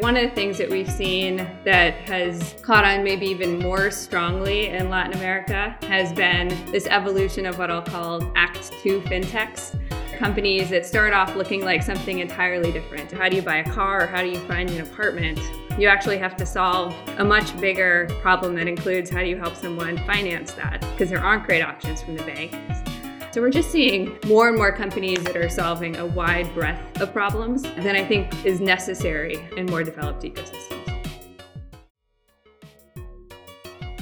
One of the things that we've seen that has caught on maybe even more strongly in Latin America has been this evolution of what I'll call Act Two fintechs. Companies that start off looking like something entirely different. How do you buy a car or how do you find an apartment? You actually have to solve a much bigger problem that includes how do you help someone finance that? Because there aren't great options from the bank. So we're just seeing more and more companies that are solving a wide breadth of problems than I think is necessary in more developed ecosystems.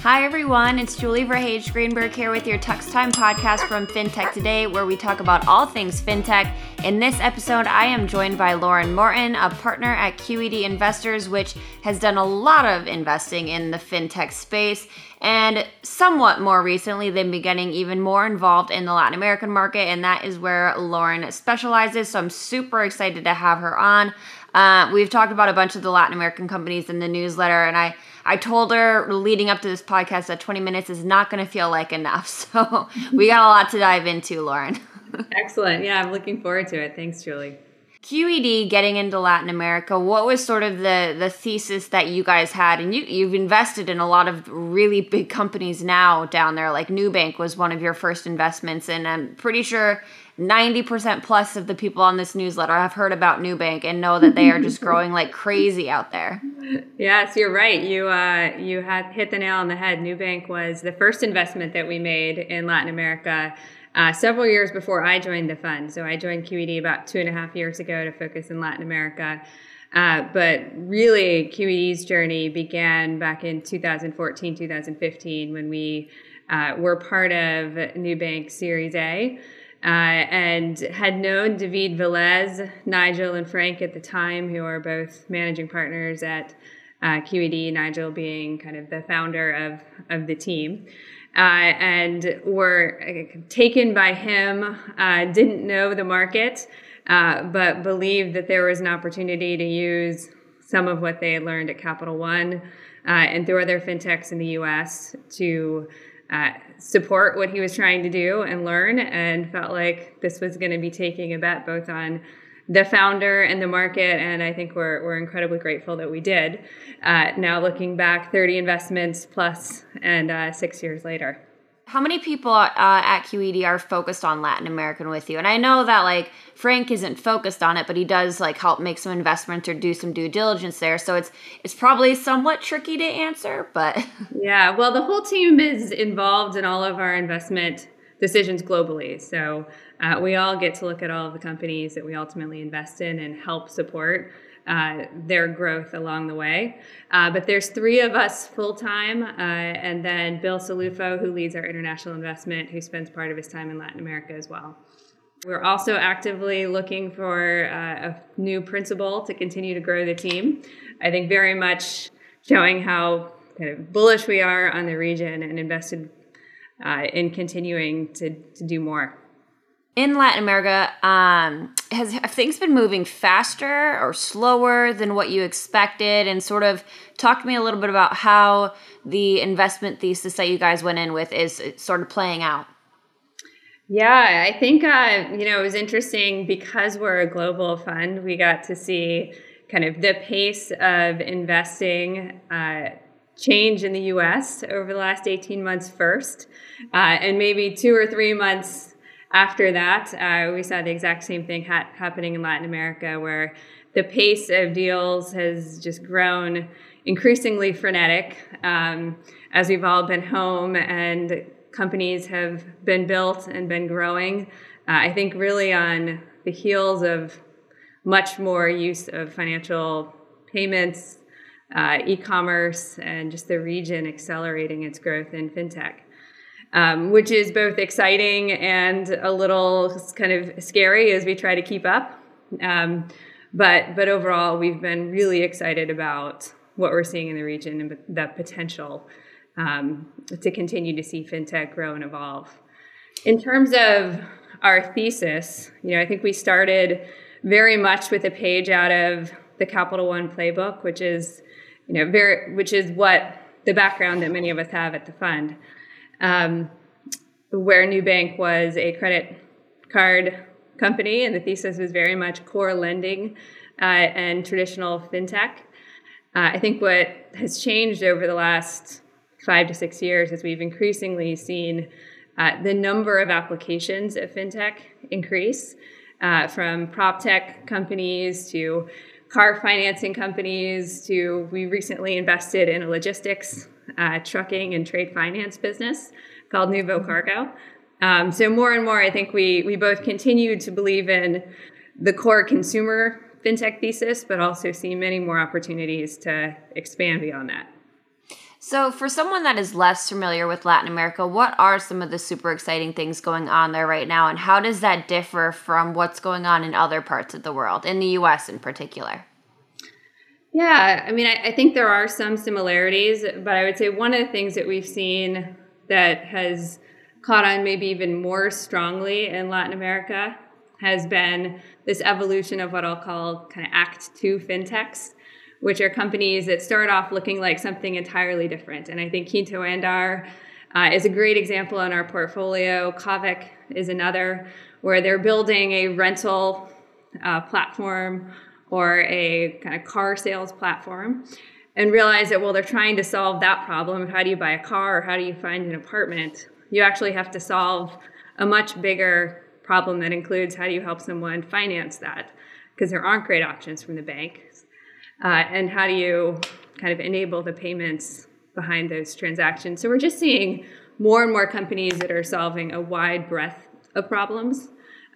Hi, everyone. It's Julie Verhage Greenberg here with your Tux Time podcast from FinTech Today, where we talk about all things FinTech. In this episode, I am joined by Lauren Morton, a partner at QED Investors, which has done a lot of investing in the FinTech space. And somewhat more recently, they've been getting even more involved in the Latin American market, and that is where Lauren specializes. So I'm super excited to have her on. Uh, we've talked about a bunch of the Latin American companies in the newsletter, and I I told her leading up to this podcast that 20 minutes is not going to feel like enough. So we got a lot to dive into, Lauren. Excellent. Yeah, I'm looking forward to it. Thanks, Julie. QED getting into Latin America, what was sort of the the thesis that you guys had? And you you've invested in a lot of really big companies now down there. Like Nubank was one of your first investments, and I'm pretty sure 90% plus of the people on this newsletter have heard about Nubank and know that they are just growing like crazy out there. Yes, you're right. You uh, you had hit the nail on the head. Nubank was the first investment that we made in Latin America uh, several years before I joined the fund. So I joined QED about two and a half years ago to focus in Latin America. Uh, but really, QED's journey began back in 2014, 2015 when we uh, were part of Nubank Series A. Uh, and had known David Velez, Nigel, and Frank at the time, who are both managing partners at uh, QED, Nigel being kind of the founder of, of the team uh, and were uh, taken by him, uh, didn't know the market, uh, but believed that there was an opportunity to use some of what they had learned at Capital One uh, and through other fintechs in the US to uh, support what he was trying to do and learn, and felt like this was going to be taking a bet both on the founder and the market, and I think we're, we're incredibly grateful that we did. Uh, now looking back, 30 investments plus, and uh, six years later. How many people uh, at QED are focused on Latin American with you? And I know that like Frank isn't focused on it, but he does like help make some investments or do some due diligence there. So it's it's probably somewhat tricky to answer, but yeah. Well, the whole team is involved in all of our investment decisions globally. So uh, we all get to look at all of the companies that we ultimately invest in and help support uh, their growth along the way. Uh, but there's three of us full time, uh, and then Bill Cilluffo, who leads our international investment, who spends part of his time in Latin America as well. We're also actively looking for uh, a new principal to continue to grow the team. I think very much showing how kind of bullish we are on the region and invested uh, in continuing to, to do more in Latin America, um, has have things been moving faster or slower than what you expected? And sort of talk to me a little bit about how the investment thesis that you guys went in with is sort of playing out. Yeah, I think uh, you know it was interesting because we're a global fund. We got to see kind of the pace of investing. Uh, change in the US over the last 18 months first, uh, and maybe two or three months after that, uh, we saw the exact same thing ha- happening in Latin America, where the pace of deals has just grown increasingly frenetic um, as we've all been home and companies have been built and been growing. Uh, I think really on the heels of much more use of financial payments, uh, e commerce, and just the region accelerating its growth in fintech um, which is both exciting and a little kind of scary as we try to keep up. Um, but but overall, we've been really excited about what we're seeing in the region and the potential um, to continue to see fintech grow and evolve. In terms of our thesis, you know, I think we started very much with a page out of the Capital One playbook, which is, you know, very, which is what the background that many of us have at the fund um, where Nubank was a credit card company, and the thesis was very much core lending uh, and traditional fintech. Uh, I think what has changed over the last five to six years is we've increasingly seen uh, the number of applications of fintech increase uh, from prop tech companies to car financing companies to we recently invested in a logistics, uh, trucking, and trade finance business called Nuvocargo. Um, so more and more, I think we we both continue to believe in the core consumer fintech thesis, but also see many more opportunities to expand beyond that. So, for someone that is less familiar with Latin America, what are some of the super exciting things going on there right now, and how does that differ from what's going on in other parts of the world, in the US in particular? Yeah, I mean, I, I think there are some similarities, but I would say one of the things that we've seen that has caught on maybe even more strongly in Latin America has been this evolution of what I'll call kind of Act Two fintechs which are companies that start off looking like something entirely different. And I think QuintoAndar uh, is a great example in our portfolio. Kavak is another, where they're building a rental uh, platform or a kind of car sales platform and realize that, well, they're trying to solve that problem. of How do you buy a car or how do you find an apartment? You actually have to solve a much bigger problem that includes how do you help someone finance that? Because there aren't great options from the bank. Uh, and how do you kind of enable the payments behind those transactions? So we're just seeing more and more companies that are solving a wide breadth of problems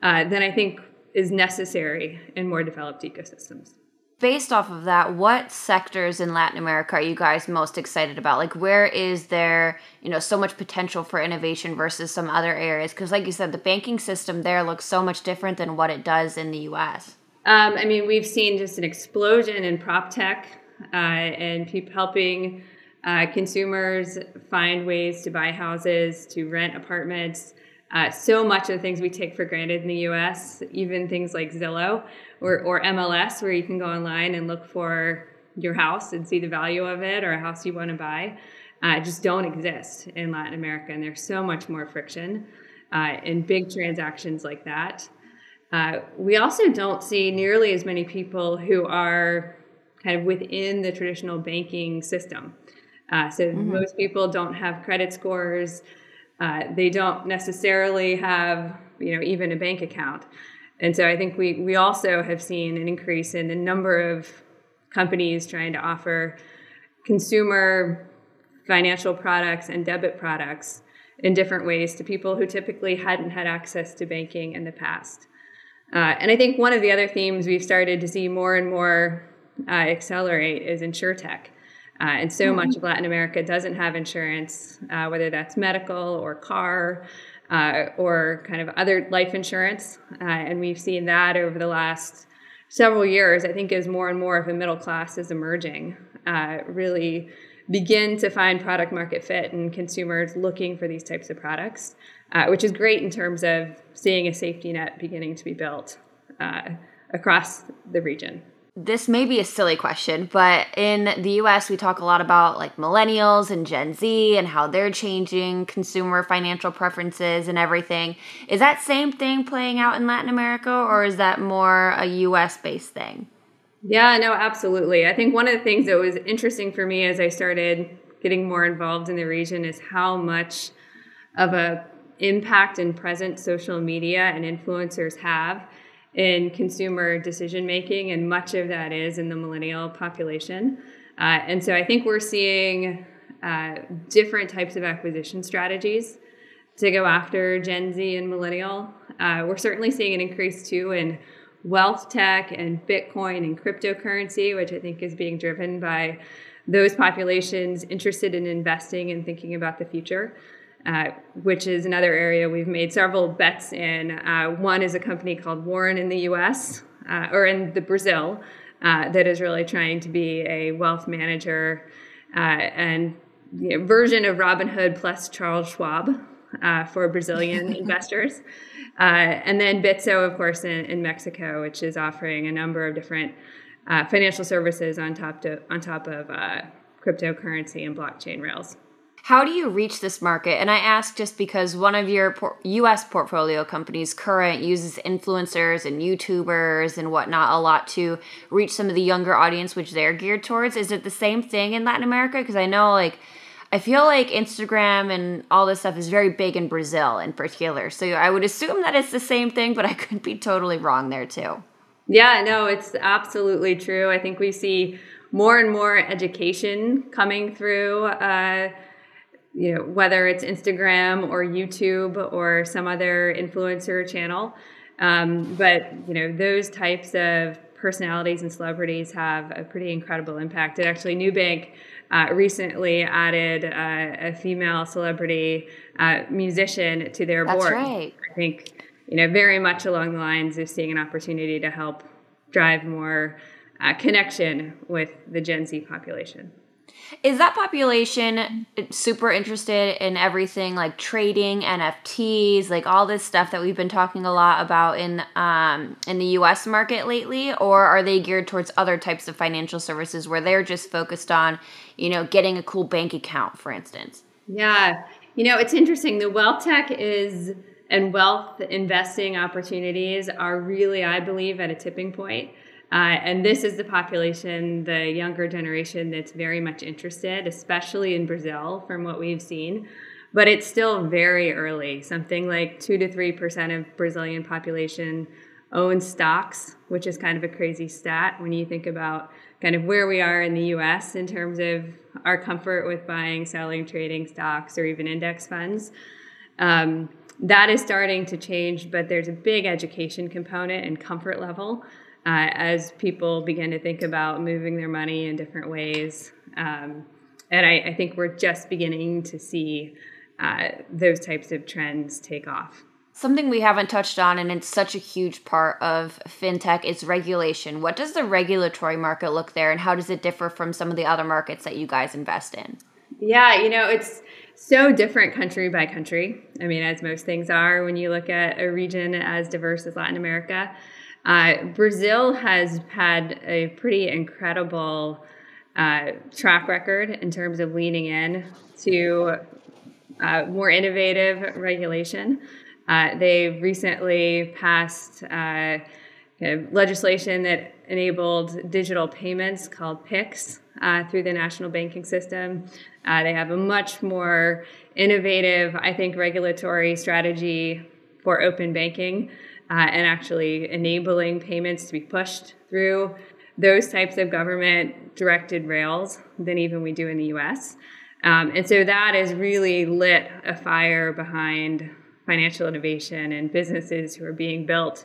uh, than I think is necessary in more developed ecosystems. Based off of that, what sectors in Latin America are you guys most excited about? Like, where is there, you know, so much potential for innovation versus some other areas? Because, like you said, the banking system there looks so much different than what it does in the U.S. Um, I mean, we've seen just an explosion in prop tech uh, and people helping uh, consumers find ways to buy houses, to rent apartments. Uh, so much of the things we take for granted in the US, even things like Zillow or, or MLS, where you can go online and look for your house and see the value of it or a house you want to buy, uh, just don't exist in Latin America. And there's so much more friction uh, in big transactions like that. Uh, we also don't see nearly as many people who are kind of within the traditional banking system. Uh, so mm-hmm. most people don't have credit scores. Uh, they don't necessarily have, you know, even a bank account. And so I think we we also have seen an increase in the number of companies trying to offer consumer financial products and debit products in different ways to people who typically hadn't had access to banking in the past. Uh, and I think one of the other themes we've started to see more and more uh, accelerate is insurtech. Uh, and so mm-hmm. much of Latin America doesn't have insurance, uh, whether that's medical or car uh, or kind of other life insurance. Uh, and we've seen that over the last several years, I think, as more and more of the middle class is emerging, really begin to find product market fit and consumers looking for these types of products, uh, which is great in terms of seeing a safety net beginning to be built uh, across the region. This may be a silly question, but in the US, we talk a lot about like millennials and Gen Z and how they're changing consumer financial preferences and everything. Is that same thing playing out in Latin America, or is that more a US based thing? Yeah, no, absolutely. I think one of the things that was interesting for me as I started getting more involved in the region is how much of a impact and present social media and influencers have in consumer decision making, and much of that is in the millennial population. Uh, and so I think we're seeing uh, different types of acquisition strategies to go after Gen Z and millennial. Uh, we're certainly seeing an increase too in wealth tech and Bitcoin and cryptocurrency, which I think is being driven by those populations interested in investing and thinking about the future. Uh, which is another area we've made several bets in. Uh, one is a company called Warren in the US uh, or in the Brazil uh, that is really trying to be a wealth manager uh, and you know, version of Robinhood plus Charles Schwab uh, for Brazilian investors. Uh, and then Bitso, of course, in, in, Mexico, which is offering a number of different uh, financial services on top, to, on top of uh, cryptocurrency and blockchain rails. How do you reach this market? And I ask just because one of your por- US portfolio companies, Current, uses influencers and YouTubers and whatnot a lot to reach some of the younger audience, which they're geared towards. Is it the same thing in Latin America? Because I know, like, I feel like Instagram and all this stuff is very big in Brazil in particular. So I would assume that it's the same thing, but I could be totally wrong there too. Yeah, no, it's absolutely true. I think we see more and more education coming through. Uh, you know, whether it's Instagram or YouTube or some other influencer channel. Um, but, you know, those types of personalities and celebrities have a pretty incredible impact. And actually, Nubank uh, recently added uh, a female celebrity uh, musician to their That's board. Right. I think, you know, very much along the lines of seeing an opportunity to help drive more uh, connection with the Gen Z population. Is that population super interested in everything like trading, NFTs, like all this stuff that we've been talking a lot about in um, in the U.S. market lately, or are they geared towards other types of financial services where they're just focused on, you know, getting a cool bank account, for instance? Yeah, you know, it's interesting. The wealth tech is and wealth investing opportunities are really, I believe, at a tipping point. Uh, and this is the population, the younger generation, that's very much interested, especially in Brazil, from what we've seen. But it's still very early. Something like 2 to 3% of Brazilian population owns stocks, which is kind of a crazy stat when you think about kind of where we are in the US in terms of our comfort with buying, selling, trading stocks, or even index funds. Um, that is starting to change, but there's a big education component and comfort level uh, as people begin to think about moving their money in different ways. Um, and I, I, think we're just beginning to see uh, those types of trends take off. Something we haven't touched on, and it's such a huge part of fintech, is regulation. What does the regulatory market look there, and how does it differ from some of the other markets that you guys invest in? Yeah, you know, it's so different country by country. I mean, as most things are when you look at a region as diverse as Latin America. Uh, Brazil has had a pretty incredible uh, track record in terms of leaning in to uh, more innovative regulation. Uh, they've recently passed uh, legislation that enabled digital payments called PIX uh, through the national banking system. they have a much more innovative, I think, regulatory strategy for open banking uh, and actually enabling payments to be pushed through those types of government directed rails than even we do in the US. Um, and so that has really lit a fire behind financial innovation and businesses who are being built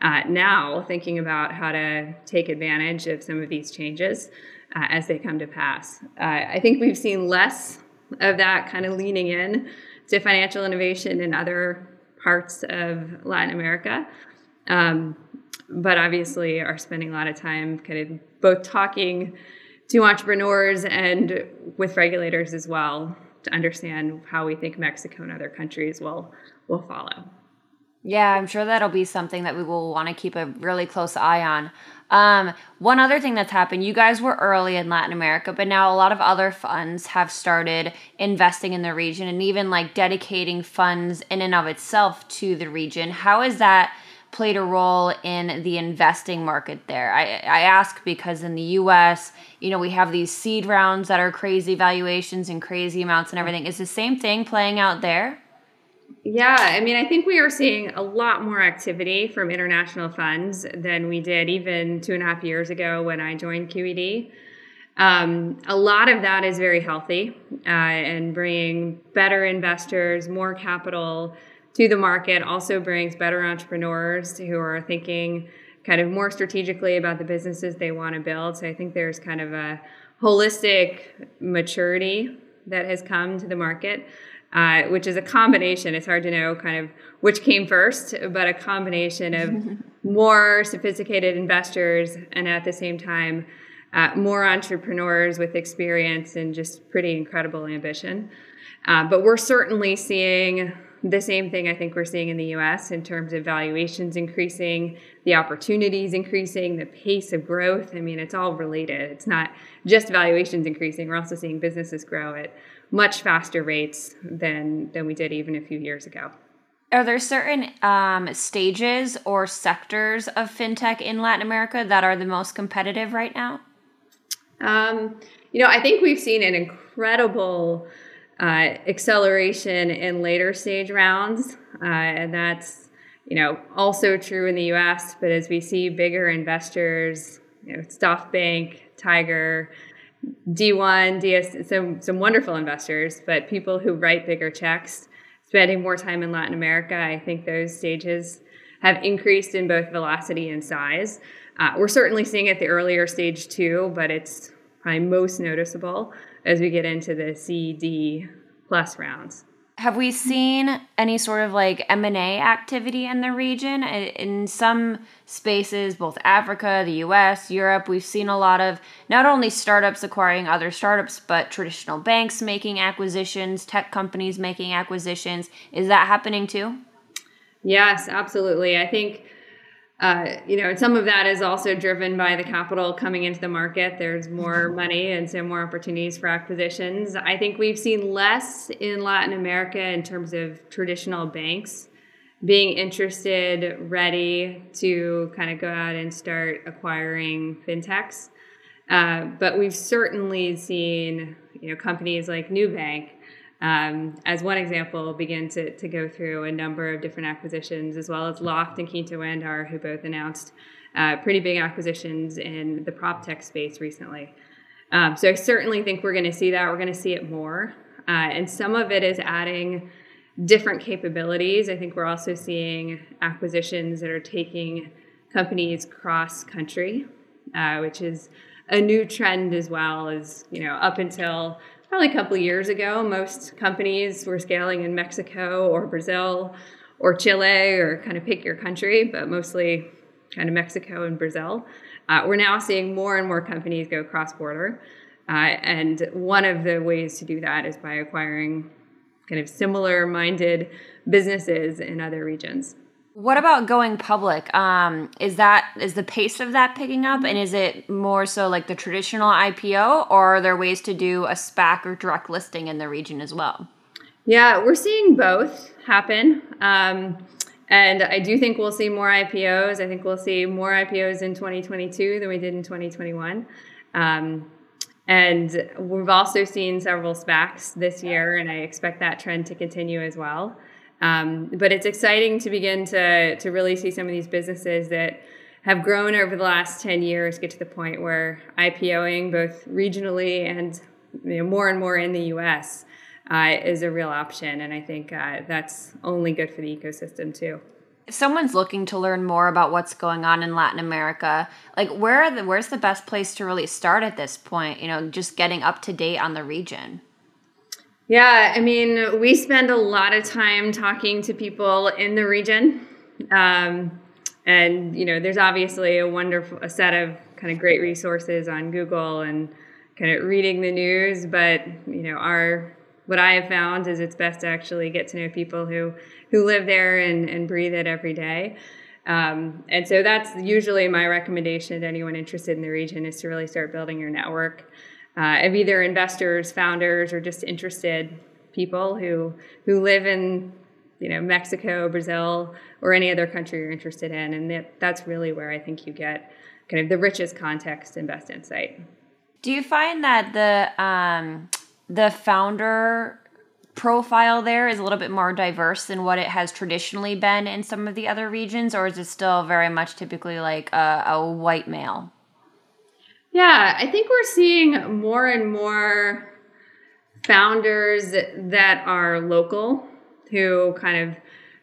uh, now, thinking about how to take advantage of some of these changes uh, as they come to pass. Uh, I think we've seen less of that kind of leaning in to financial innovation in other parts of Latin America. Um, but obviously are spending a lot of time kind of both talking to entrepreneurs and with regulators as well to understand how we think Mexico and other countries will will follow. Yeah, I'm sure that'll be something that we will want to keep a really close eye on. Um, one other thing that's happened, you guys were early in Latin America, but now a lot of other funds have started investing in the region and even like dedicating funds in and of itself to the region. How has that played a role in the investing market there? I, I ask because in the US, you know, we have these seed rounds that are crazy valuations and crazy amounts and everything. Is the same thing playing out there? Yeah, I mean, I think we are seeing a lot more activity from international funds than we did even two and a half years ago when I joined QED. Um, a lot of that is very healthy uh, and bringing better investors, more capital to the market, also brings better entrepreneurs who are thinking kind of more strategically about the businesses they want to build. So I think there's kind of a holistic maturity that has come to the market uh, which is a combination. It's hard to know kind of which came first, but a combination of more sophisticated investors and at the same time, uh, more entrepreneurs with experience and just pretty incredible ambition. Uh, but we're certainly seeing the same thing I think we're seeing in the US in terms of valuations increasing, the opportunities increasing, the pace of growth. I mean, it's all related. It's not just valuations increasing. We're also seeing businesses grow at much faster rates than, than we did even a few years ago. Are there certain um, stages or sectors of fintech in Latin America that are the most competitive right now? Um, you know, I think we've seen an incredible uh, acceleration in later stage rounds, uh, and that's you know also true in the U.S. But as we see bigger investors, you know, SoftBank, Tiger, D1, DS, some some wonderful investors, but people who write bigger checks, spending more time in Latin America, I think those stages have increased in both velocity and size. Uh, we're certainly seeing at the earlier stage too, but it's probably most noticeable as we get into the CD plus rounds. Have we seen any sort of like M&A activity in the region? In some spaces, both Africa, the US, Europe, we've seen a lot of not only startups acquiring other startups, but traditional banks making acquisitions, tech companies making acquisitions. Is that happening too? Yes, absolutely. I think uh, you know, some of that is also driven by the capital coming into the market. There's more mm-hmm. money and so more opportunities for acquisitions. I think we've seen less in Latin America in terms of traditional banks being interested, ready to kind of go out and start acquiring fintechs. Uh, but we've certainly seen, you know, companies like Nubank um, as one example, begin to, to go through a number of different acquisitions, as well as Loft and QuintoAndar, who both announced uh, pretty big acquisitions in the prop tech space recently. Um, so I certainly think we're going to see that. We're going to see it more. Uh, and some of it is adding different capabilities. I think we're also seeing acquisitions that are taking companies cross country, uh, which is a new trend as well as, you know, up until probably a couple years ago, most companies were scaling in Mexico or Brazil or Chile or kind of pick your country, but mostly kind of Mexico and Brazil. Uh, we're now seeing more and more companies go cross border. Uh, and one of the ways to do that is by acquiring kind of similar minded businesses in other regions. What about going public? Um, is that is the pace of that picking up, and is it more so like the traditional IPO, or are there ways to do a SPAC or direct listing in the region as well? Yeah, we're seeing both happen. Um, and I do think we'll see more IPOs. I think we'll see more IPOs in 2022 than we did in 2021. Um, and we've also seen several SPACs this year, and I expect that trend to continue as well. Um, but it's exciting to begin to, to really see some of these businesses that have grown over the last 10 years get to the point where IPOing both regionally and you know, more and more in the US uh, is a real option. And I think uh, that's only good for the ecosystem too. If someone's looking to learn more about what's going on in Latin America, like where the, where's the best place to really start at this point? You know, just getting up to date on the region. Yeah, I mean, we spend a lot of time talking to people in the region. Um, and, you know, there's obviously a wonderful a set of kind of great resources on Google and kind of reading the news. But, you know, our what I have found is it's best to actually get to know people who, who live there and, and breathe it every day. Um, and so that's usually my recommendation to anyone interested in the region is to really start building your network uh, of either investors, founders, or just interested people who who live in you know Mexico, Brazil, or any other country you're interested in, and that, that's really where I think you get kind of the richest context and best insight. Do you find that the um, the founder profile there is a little bit more diverse than what it has traditionally been in some of the other regions, or is it still very much typically like a, a white male? Yeah, I think we're seeing more and more founders that are local who kind of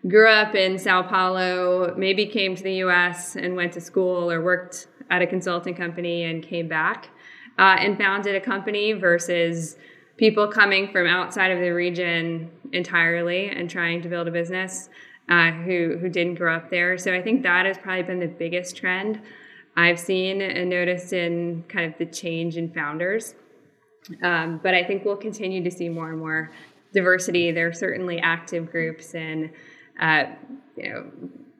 grew up in Sao Paulo, maybe came to the US and went to school or worked at a consulting company and came back uh, and founded a company versus people coming from outside of the region entirely and trying to build a business uh, who, who didn't grow up there. So I think that has probably been the biggest trend. I've seen and noticed in kind of the change in founders. Um, but I think we'll continue to see more and more diversity. There are certainly active groups and uh, you know,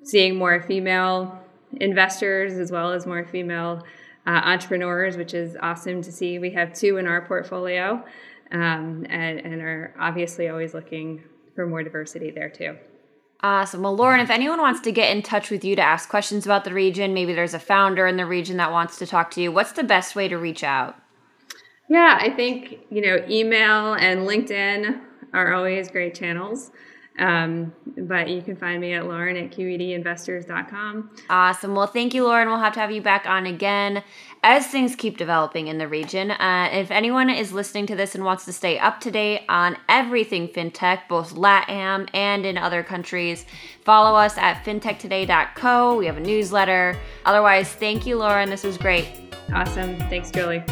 seeing more female investors as well as more female uh, entrepreneurs, which is awesome to see. We have two in our portfolio um, and, and are obviously always looking for more diversity there too. Awesome. Well, Lauren, if anyone wants to get in touch with you to ask questions about the region, maybe there's a founder in the region that wants to talk to you, what's the best way to reach out? Yeah, I think, you know, email and LinkedIn are always great channels. Um, but you can find me at Lauren at QEDinvestors.com. Awesome. Well, thank you, Lauren. We'll have to have you back on again as things keep developing in the region. Uh, if anyone is listening to this and wants to stay up to date on everything fintech, both LATAM and in other countries, follow us at fintechtoday.co. We have a newsletter. Otherwise, thank you, Lauren. This was great. Awesome. Thanks, Julie.